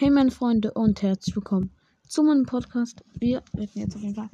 Hey meine Freunde und herzlich willkommen zu meinem Podcast. Wir werden jetzt auf jeden Fall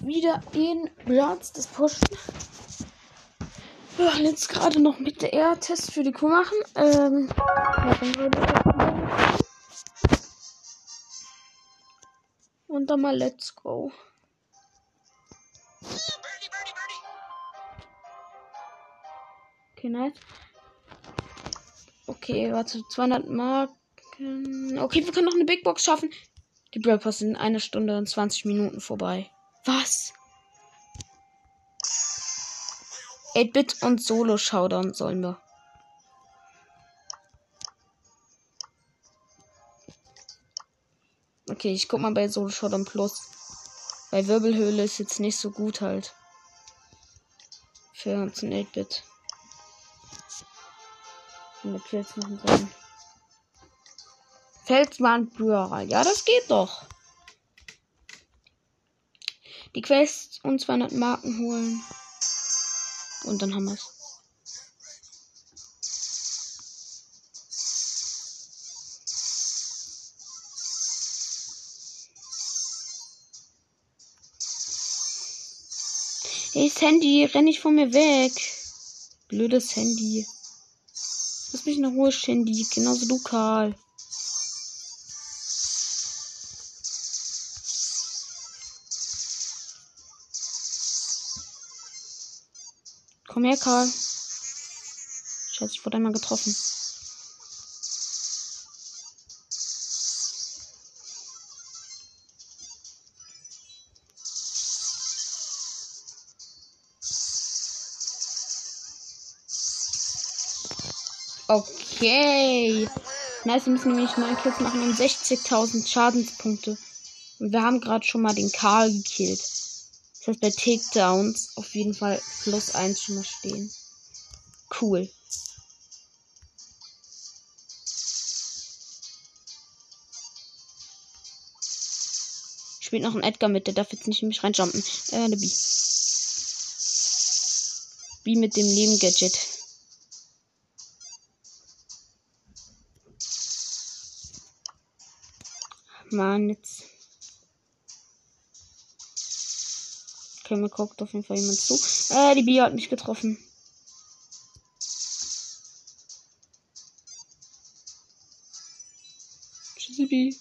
wieder in Bloods das pushen. Wir wollen jetzt gerade noch mit der R-Test für die Kuh machen. Ähm, und dann mal let's go. Okay, nice. Okay, warte, 200 Mark. Okay, wir können noch eine Big Box schaffen. Die Brawl Pass sind eine Stunde und 20 Minuten vorbei. Was? 8-Bit und Solo Showdown sollen wir. Okay, ich guck mal bei Solo Showdown Plus. Bei Wirbelhöhle ist jetzt nicht so gut halt. Für uns ein 8-Bit. Mit Kills machen sollen. Felsmann Brawler. Ja, das geht doch. Die Quest und 200 Marken holen. Und dann haben wir es. Hey Sandy, renn nicht von mir weg. Blödes Handy. Lass mich in Ruhe, Shandy. Genauso du, Karl. Komm her, Karl. Scheiße, ich wurde einmal getroffen. Okay. Nice, wir müssen nämlich 9 Kills machen und 60.000 Schadenspunkte. Und wir haben gerade schon mal den Karl gekillt. Das heißt, bei Takedowns auf jeden Fall plus 1 schon mal stehen. Cool. Spielt noch ein Edgar mit, der darf jetzt nicht in mich reinjumpen. Äh, eine B. B mit dem Nebengadget. Mann, jetzt. Okay, mir guckt auf jeden Fall jemand zu. Äh, die Bier hat mich getroffen. Tschüssi, Bi.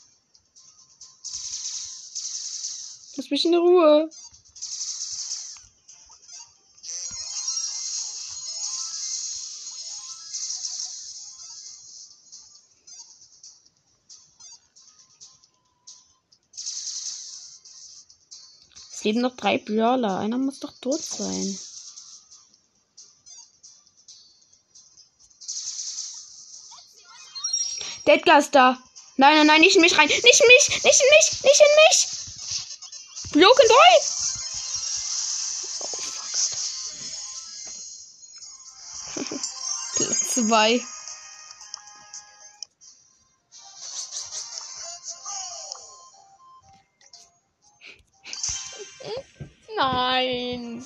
Lass mich in Ruhe. Es leben noch drei Brawler. Einer muss doch tot sein. Ist da. Nein, nein, nein, nicht in mich rein. Nicht in mich, nicht in mich, nicht in mich. Broken Boy. Oh, zwei. Nein.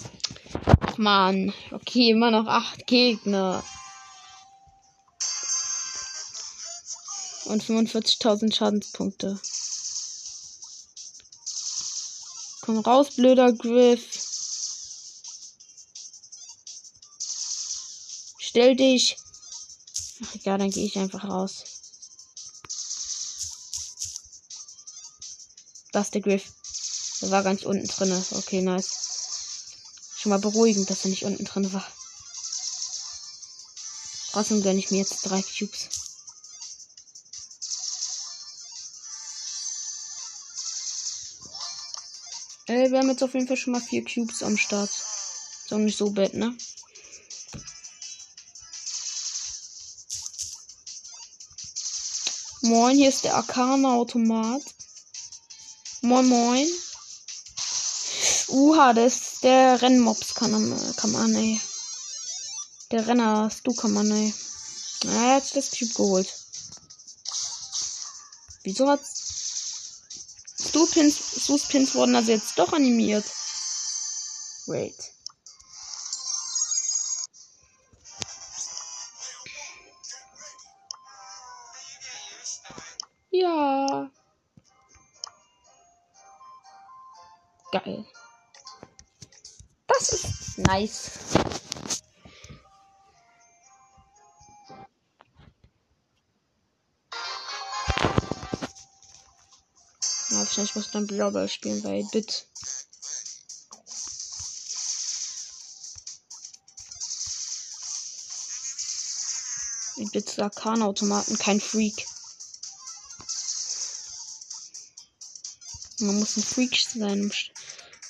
Ach man. Okay, immer noch acht Gegner. Und 45.000 Schadenspunkte. Komm raus, blöder Griff. Stell dich. Ach egal, dann gehe ich einfach raus. Das ist der Griff. Der war ganz unten drin. Okay, nice. Schon mal beruhigend, dass er nicht unten drin war. Trotzdem gönne ich mir jetzt drei Cubes. Äh, wir haben jetzt auf jeden Fall schon mal vier Cubes am Start. Ist auch nicht so bad, ne? Moin, hier ist der Arcana-Automat. Moin, moin. Uha, das ist der Rennmops kann, kann man, ey. Der Renner, du kann man, ey. Na, er hat das Typ geholt. Wieso hat Stu-Pins, Stu-Pins wurden also jetzt doch animiert? Wait. Ja. Geil. Das ist nice. Ja, wahrscheinlich muss dann Blauber spielen, weil Bit. Bits Arkan-Automaten, kein Freak. Man muss ein Freak sein,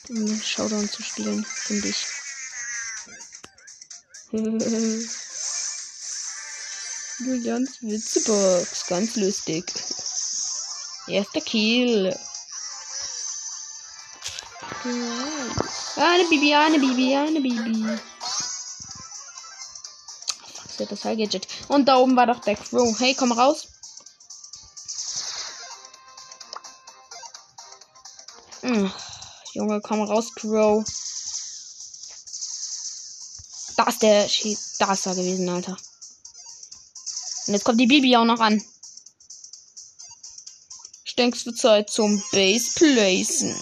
um Showdown zu spielen, finde ich. Julians Witzebox, ganz lustig. Erster Kill. Eine Bibi, eine Bibi, eine Bibi. Das High Gadget. Und da oben war doch der Crow. Hey, komm raus. Junge, komm raus, Crow. Da ist der Schied. Da ist er gewesen, Alter. Und jetzt kommt die Bibi auch noch an. Denkst du Zeit zum Base Placen?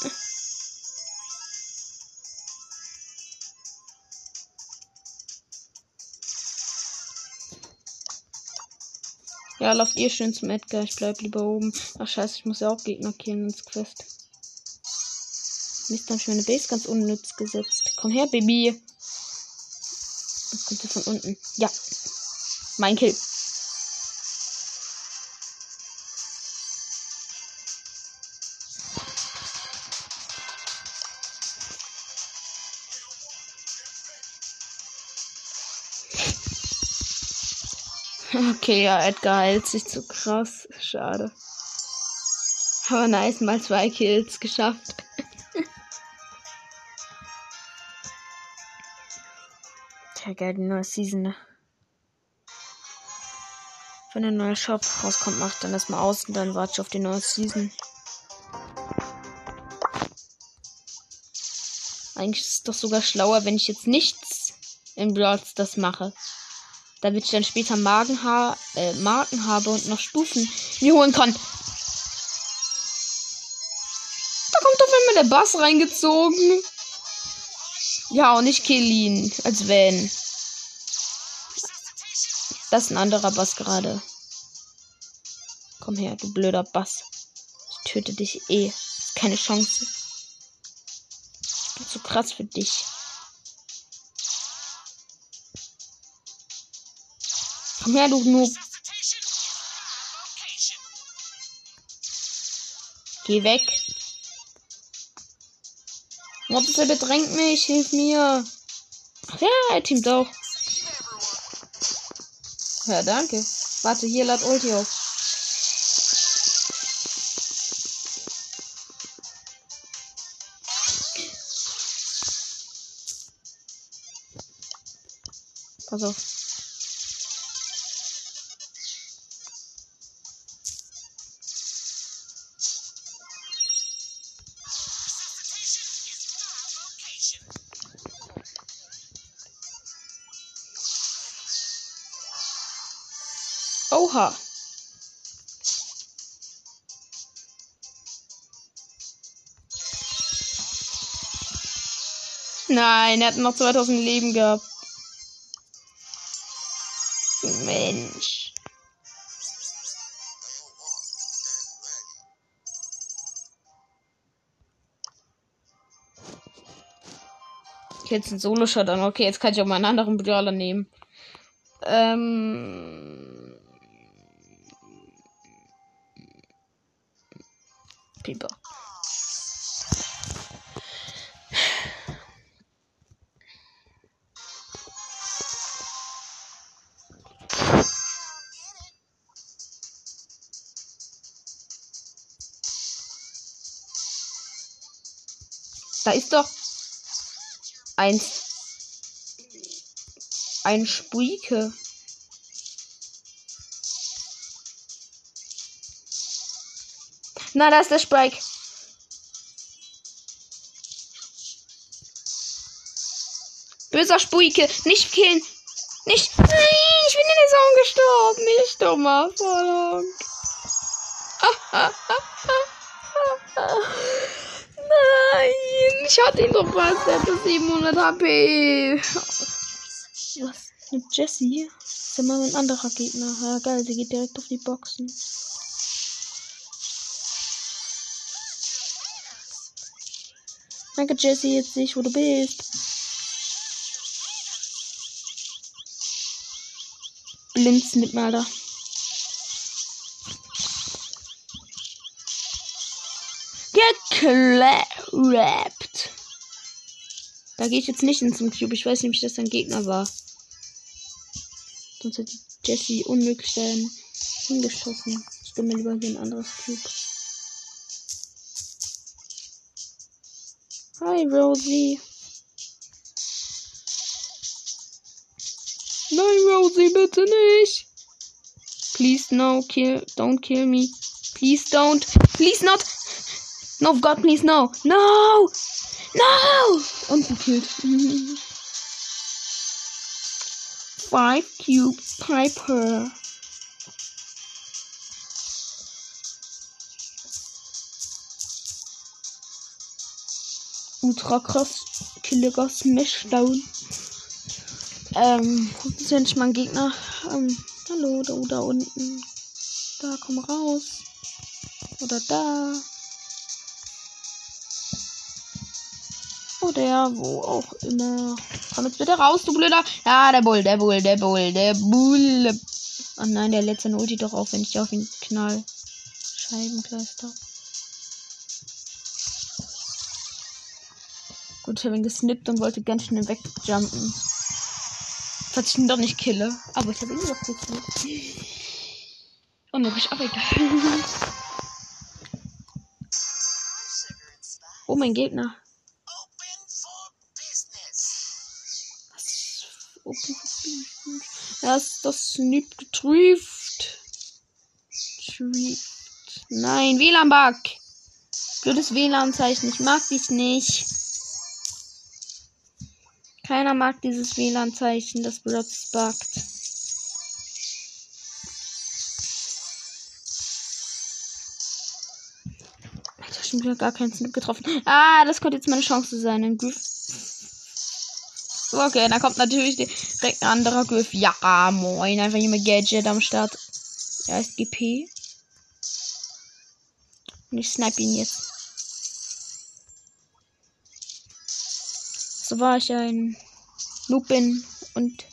Ja, lauft ihr schön zum Edgar. Ich bleib lieber oben. Ach scheiße, ich muss ja auch Gegner killen ins Quest. Mist, hab ich meine Base ganz unnütz gesetzt. Komm her, Baby. Das kommt sie von unten. Ja. Mein Kill. Okay, ja, Edgar heilt sich zu krass. Schade. Aber nice, mal zwei Kills geschafft. Tja, geil, die neue Season, ne? Wenn ein neuer Shop rauskommt, macht dann erstmal aus und dann warte ich auf die neue Season. Eigentlich ist es doch sogar schlauer, wenn ich jetzt nichts in Brawl das mache damit ich dann später Magen ha äh, Marken habe und noch Stufen mir holen kann. Da kommt auf einmal der Bass reingezogen. Ja, und ich kill ihn, als wenn. Das ist ein anderer Bass gerade. Komm her, du blöder Bass. Ich töte dich eh. Keine Chance. Ich bin zu krass für dich. Komm her, du Noob. Geh weg. Mobs, er bedrängt mich. Hilf mir. Ach ja, er teamt auch. Ja, danke. Warte, hier lad Ulti auf. Pass auf. Oha. Nein, er hat noch 2000 Leben gehabt. Mensch. Jetzt ein Solo-Shot an. Okay, jetzt kann ich auch mal einen anderen Brawler nehmen. Ähm. Pieper. Da ist doch ein ein Spuike. Na, da ist der Spike. Böser Spuike. Nicht killen. Nicht. Nein, ich bin in der Zone gestorben. Ich dummer Vollung. Nein, ich hatte ihn doch fast. Er hatte 700 HP. Was? Mit Jessie? ist ja mal ein anderer Gegner. Ja, geil, sie geht direkt auf die Boxen. Danke, Jessie, jetzt sehe ich, wo du bist. Blindsnip, Alter. Geklappt. Da gehe ich jetzt nicht in zum Cube. Ich weiß nämlich, dass das ein Gegner war. Sonst hätte Jesse unmöglich dahin hingeschossen. Ich bin mir lieber hier ein anderes Cube. Hi, Rosie. Nein, Rosie, bitte nicht. Please no, kill, don't kill me. Please don't. Please not. No, God, please no. No! No! Und gekillt. Five Cube Piper. Ultra krass. Killiger Smashdown. Ähm, das ist nicht mein Gegner. Ähm, hallo, da, da unten. Da, komm raus. Oder da. Oder wo auch immer. Komm jetzt bitte raus, du Blöder. Ja, der Bull, der Bull, der Bull, der Bull. Oh nein, der letzte ulti doch auf, wenn ich auf ihn knall. Scheibenkleister. Gut, ich habe ihn gesnippt und wollte ganz schnell wegjumpen. Falls ich ihn doch nicht kille. Aber ich habe ihn doch gekillt. Unmöglich, aber egal. oh, mein Gegner. Er ist das Snoop getrieft. Nein, WLAN-Bug. Blödes WLAN-Zeichen. Ich mag dies nicht. Keiner mag dieses WLAN-Zeichen, das Blöds buggt. Ich habe schon wieder gar keinen Snip getroffen. Ah, das könnte jetzt meine Chance sein. Ein Griff Okay, da kommt natürlich direkt ein anderer Griff. Ja, moin. Einfach hier mit Gadget am Start. Er ist GP. Und ich snipe ihn jetzt. War ich ein Lupin und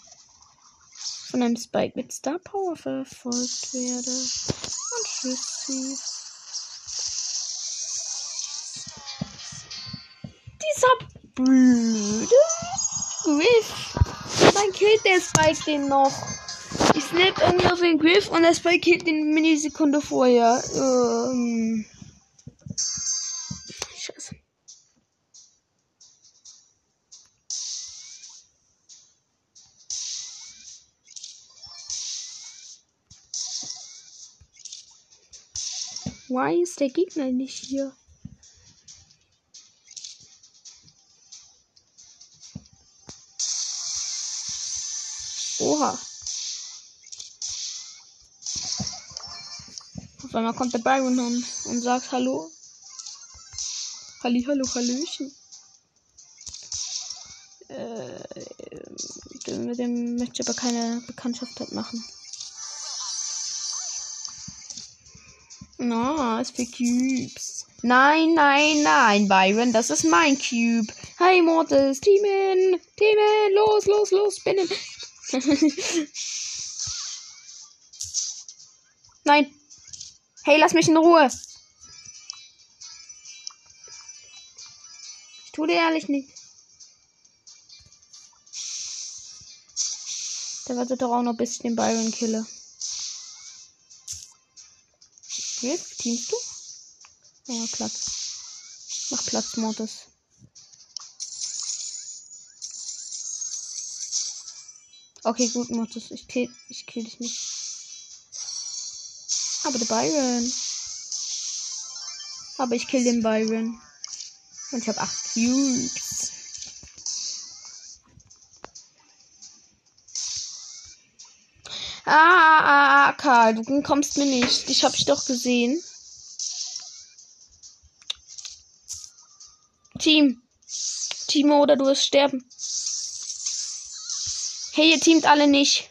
von einem Spike mit Star Power verfolgt werde. Und tschüssi. Dieser blöde Griff. Dann killt der Spike den noch. Ich snap irgendwie auf den Griff und der Spike killt den Minisekunde vorher. Ähm. Why ist der Gegner nicht hier? Oha. Auf einmal kommt der Byron an und sagt Hallo. Halli, hallo, Hallöchen. Äh, mit dem möchte ich aber keine Bekanntschaft machen. Na, no, ist für Cubes. Nein, nein, nein, Byron, das ist mein Cube. Hi, Mortis, Teamen, Teamen, los, los, los, spinnen. Nein. Hey, lass mich in Ruhe. Ich tue dir ehrlich nicht. Der wartet doch auch noch, bis ich den Byron kille. Jetzt teamst du? Ja, Platz. Mach Platz, Mortis. Okay, gut, Mortis. Ich kill, ich kill dich nicht. Aber der Byron. Aber ich kill den Byron. Und ich habe acht Cubes. Ah, ah, ah, Karl, du kommst mir nicht. Dich hab ich doch gesehen. Team. Timo, oder du wirst sterben. Hey, ihr teamt alle nicht.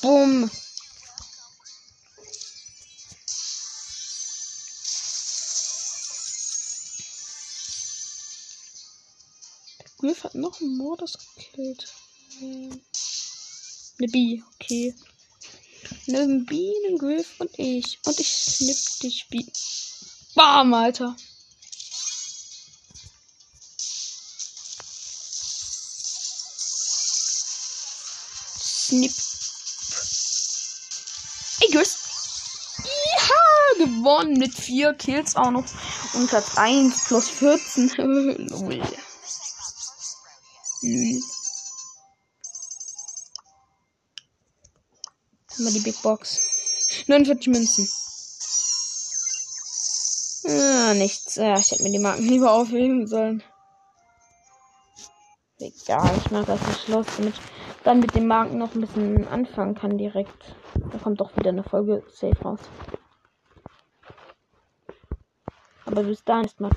Bumm. Griff hat noch einen Mordes gekillt. Ähm. Eine B, okay. Eine B, eine Griff und ich. Und ich schnipp dich B. Bam, Alter. Snip. Eagles. Ja, gewonnen mit vier Kills auch noch. Und Platz 1 plus 14. Lol. Lül. Wir die Big Box. 49 Münzen. Ah, nichts. Ja, ich hätte mir die Marken lieber aufheben sollen. Egal, ich mache das Schloss, damit ich dann mit den Marken noch ein bisschen anfangen kann direkt. Da kommt doch wieder eine Folge safe raus. Aber bis dahin ist mal